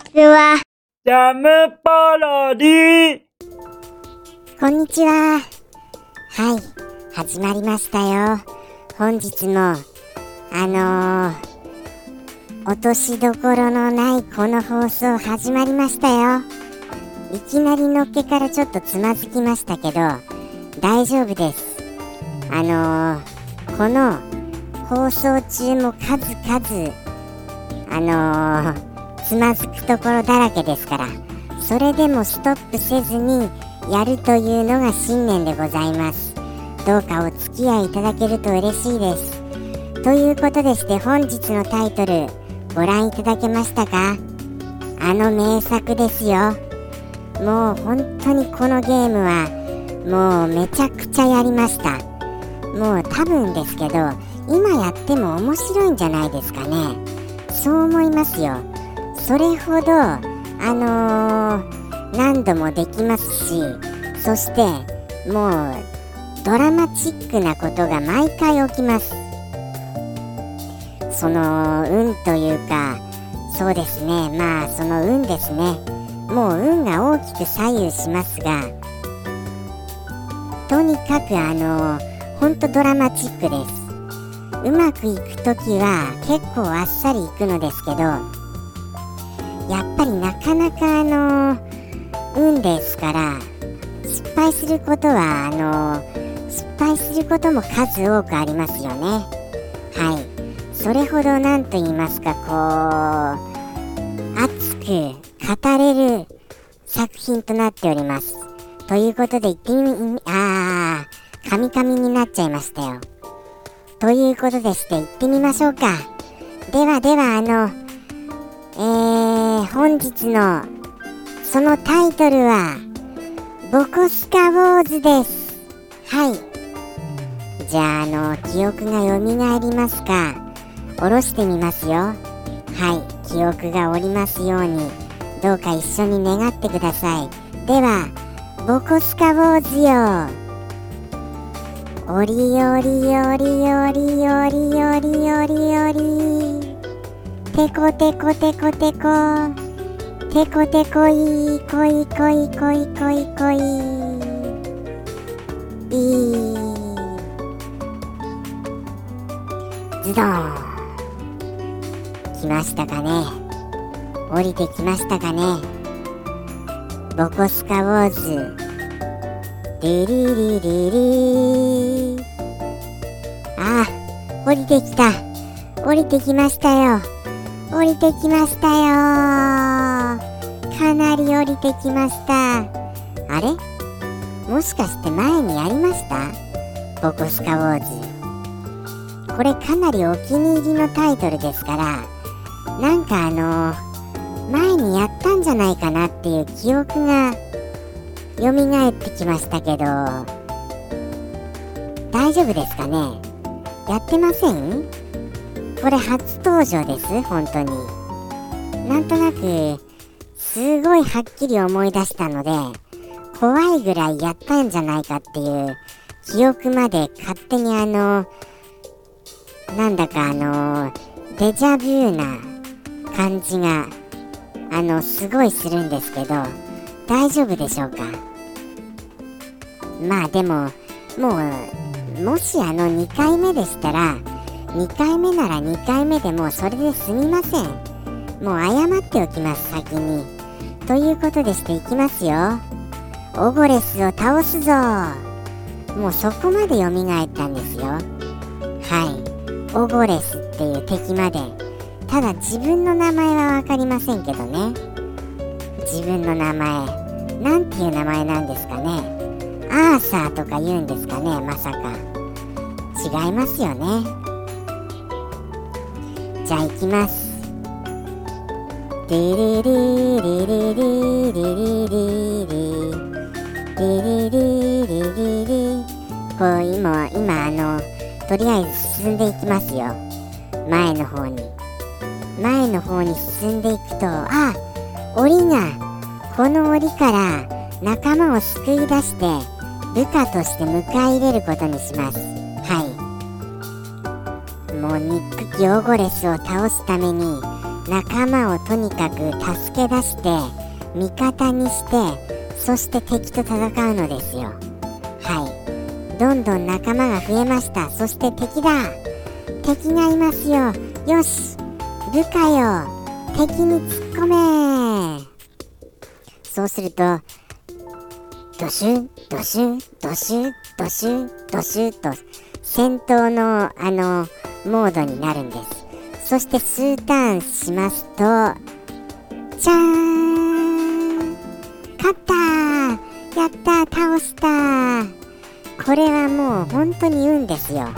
ちは。ジャムパロディこんにちは。はい、始まりましたよ。本日も、あのー、落としどころのないこの放送始まりましたよ。いきなりのっけからちょっとつまずきましたけど、大丈夫です。あのー、この放送中も数々、あのー、つまずくところだらけですからそれでもストップせずにやるというのが信念でございます。どうかお付き合いいただけると嬉しいです。ということでして本日のタイトルご覧いただけましたか？あの名作ですよ。もう本当にこのゲームはもうめちゃくちゃやりました。もう多分ですけど今やっても面白いんじゃないですかね。そう思いますよ。それほどあのー、何度もできますしそしてもうドラマチックなことが毎回起きます。その運というかそうですね。まあその運ですね。もう運が大きく左右しますがとにかくあのー、ほんとドラマチックです。うまくいく時は結構あっさりいくのですけどやっぱりなかなかあの運ですから失敗することはあの失敗することも数多くありますよね。はい。それほど何と言いますかこう熱く語れる作品となっております。ということで言ってみああカミカミになっちゃいましたよ。ということでして行ってみましょうか。ではではあのえー、本日のそのタイトルはボコスカウォーズです。はい。じゃああの記憶がよみがえりますか？下ろしてみますよ。はい。記憶がおりますようにどうか一緒に願ってください。ではボコスカウォーズよ。おりおりおりおりおりおりおりおり。テコテコテコテコテコテコいこいこいこいこいこいいズドン来ましたかね降りてきましたかねボコスカウォーズリリリリリあ降りてきた降りてきましたよ降りてきましたよ。かなり降りてきました。あれ？もしかして前にやりました？ボコスカウォーズ。これかなりお気に入りのタイトルですからなんかあの前にやったんじゃないかなっていう記憶が蘇ってきましたけど大丈夫ですかね？やってません？これ初登場です本当に。なんとなくすごいはっきり思い出したので怖いぐらいやったんじゃないかっていう記憶まで勝手にあのなんだかあのデジャビューな感じがあのすごいするんですけど大丈夫でしょうか？まあでももうもしあの2回目でしたら2回目なら2回目でもうそれで済みません。もう謝っておきます先に。ということでしていきますよ。オゴレスを倒すぞ。もうそこまで蘇ったんですよ。はい。オゴレスっていう敵まで。ただ自分の名前は分かりませんけどね。自分の名前。なんていう名前なんですかね。アーサーとか言うんですかねまさか。違いますよね。じゃあ行きます。リリリリリリリリリリリリリリリこう今今あのとりあえず進んでいきますよ前の方に前の方に進んでいくとあ檻がこの檻から仲間を救い出して部下として迎え入れることにしますはいもうニック・キオゴレスを倒すために仲間をとにかく助け出して味方にしてそして敵と戦うのですよ。はい。どんどん仲間が増えました。そして敵だ。敵がいますよ。よし。部下よ。敵に突っ込め。そうするとドシュドシュドシュドシュドシュと戦闘のあのモードになるんです。そして数ターンしますとじゃーん勝ったやった倒した。これはもう本当に運ですよ。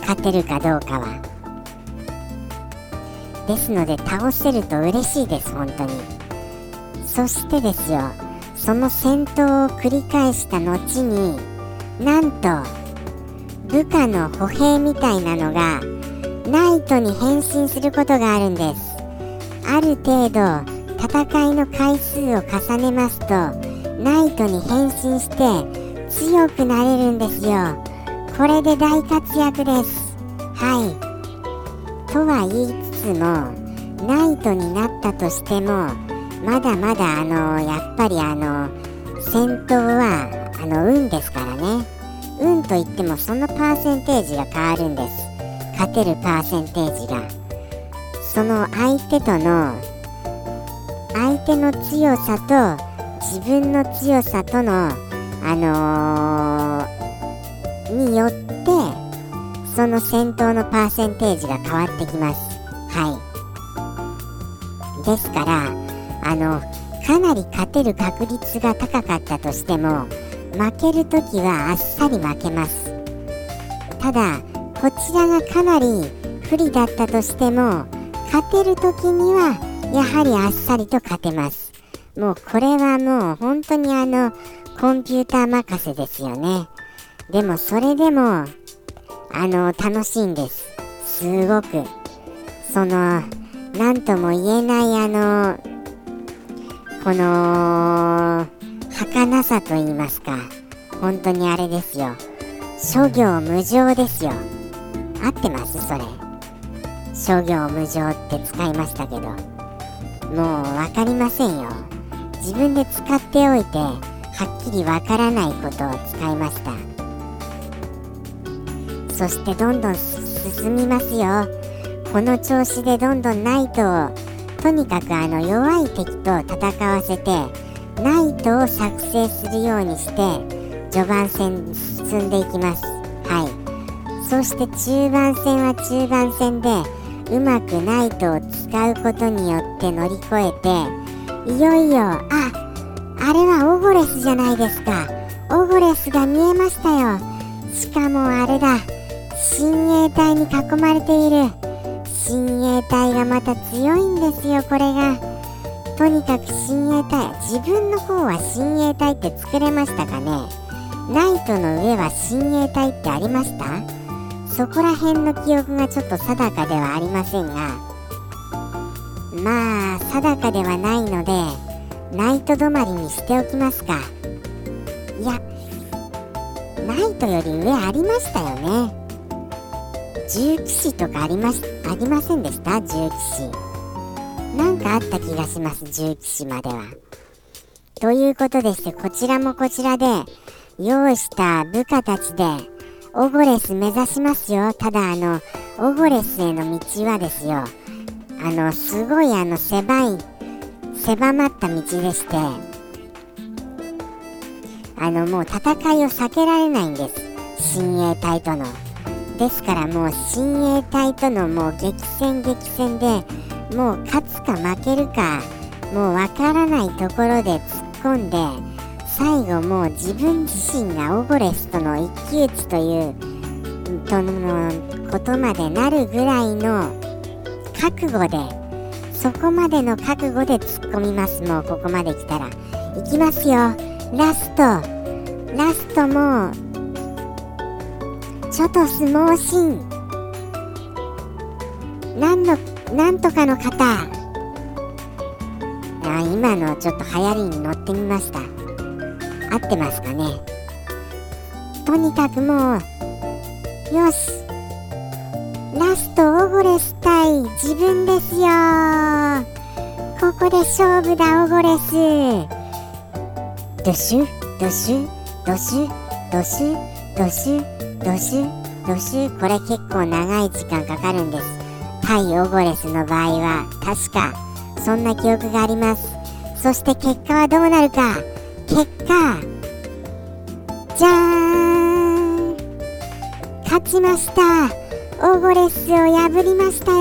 勝てるかどうかは。ですので倒せると嬉しいです本当に。そしてですよその戦闘を繰り返した後になんと部下の歩兵みたいなのがナイトに変身することがあるんです。ある程度戦いの回数を重ねますとナイトに変身して強くなれるんですよ。これで大活躍です。はい。とは言いつつもナイトになったとしてもまだまだあのやっぱりあの戦闘はあの運ですからね。運といってもそのパーセンテージが変わるんです。勝てるパーセンテージがその相手との相手の強さと自分の強さとのあのー、によってその戦闘のパーセンテージが変わってきます。はい。ですからあのかなり勝てる確率が高かったとしても負けるときはあっさり負けます。ただこちらがかなり不利だったとしても勝てるときにはやはりあっさりと勝てます。もうこれはもう本当にあのコンピューター任せですよね。でもそれでもあの楽しいんです。すごく。その何とも言えないあのこの儚さと言いますか。本当にあれですよ。諸行無常ですよ。合ってます？それ。諸行無常って使いましたけど。もう分かりませんよ。自分で使っておいてはっきりわからないことを使いました。そしてどんどん進みますよ。この調子でどんどんナイトをとにかくあの弱い敵と戦わせてナイトを作成するようにして序盤戦進んでいきます。そして中盤戦は中盤戦でうまくナイトを使うことによって乗り越えていよいよああれはオゴレスじゃないですか。オゴレスが見えましたよ。しかもあれだ。親衛隊に囲まれている。親衛隊がまた強いんですよこれが。とにかく親衛隊自分の方は親衛隊って作れましたかね。ナイトの上は親衛隊ってありました？そこら辺の記憶がちょっと定かではありませんがまあ定かではないのでナイト止まりにしておきますか。いやナイトより上ありましたよね。重騎士とかありましありませんでした？重騎士。なんかあった気がします重騎士までは。ということでしてこちらもこちらで用意した部下たちでオゴレス目指しますよ。ただあのオゴレスへの道はですよ。あのすごいあの狭い狭まった道でして。あのもう戦いを避けられないんです。親衛隊との。ですからもう親衛隊とのもう激戦激戦でもう勝つか負けるかもうわからないところで突っ込んで最後もう自分自身がオゴレスとの一騎打ちというとのことまでなるぐらいの覚悟でそこまでの覚悟で突っ込みます。もうここまで来たら。いきますよ。ラスト。ラストもうちょっと相撲シーン。なんのなんとかの方。あ今のちょっと流行りに乗ってみました。合ってますかね。とにかくもうよし。ラストオゴレス対自分ですよ。ここで勝負だオゴレス。ドシュドシュドシュドシュドシュドシュドシュこれ結構長い時間かかるんです。対オゴレスの場合は確かそんな記憶があります。そして結果はどうなるか。結ました。オゴレスを破りましたよ。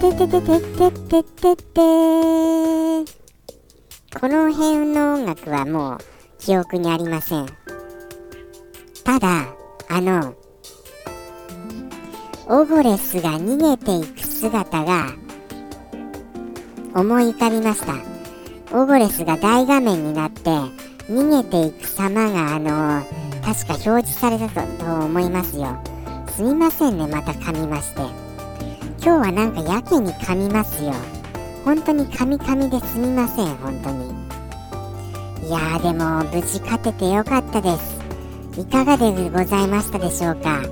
てててててててて。この辺の音楽はもう記憶にありません。ただあのオゴレスが逃げていく姿が思い浮かびました。オゴレスが大画面になって逃げていく様があの確か表示されたと思いますよ。すみませんねまた噛みまして。今日はなんかやけに噛みますよ。本当に噛み噛みですみません本当に。いやーでも無事勝ててよかったです。いかがでございましたでしょうか。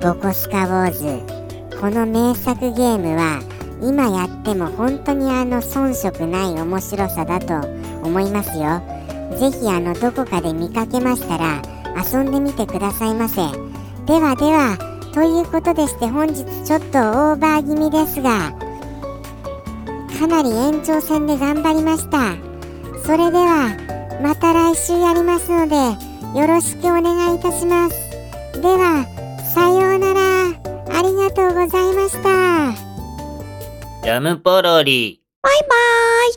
ボコスカウォーズこの名作ゲームは今やっても本当にあの遜色ない面白さだと思いますよ。ぜひあのどこかで見かけましたら遊んでみてくださいませ。ではではということでして本日ちょっとオーバー気味ですがかなり延長戦で頑張りました。それではまた来週やりますのでよろしくお願いいたします。ではさようなら。ありがとうございました。ジャムポロリ。バイバーイ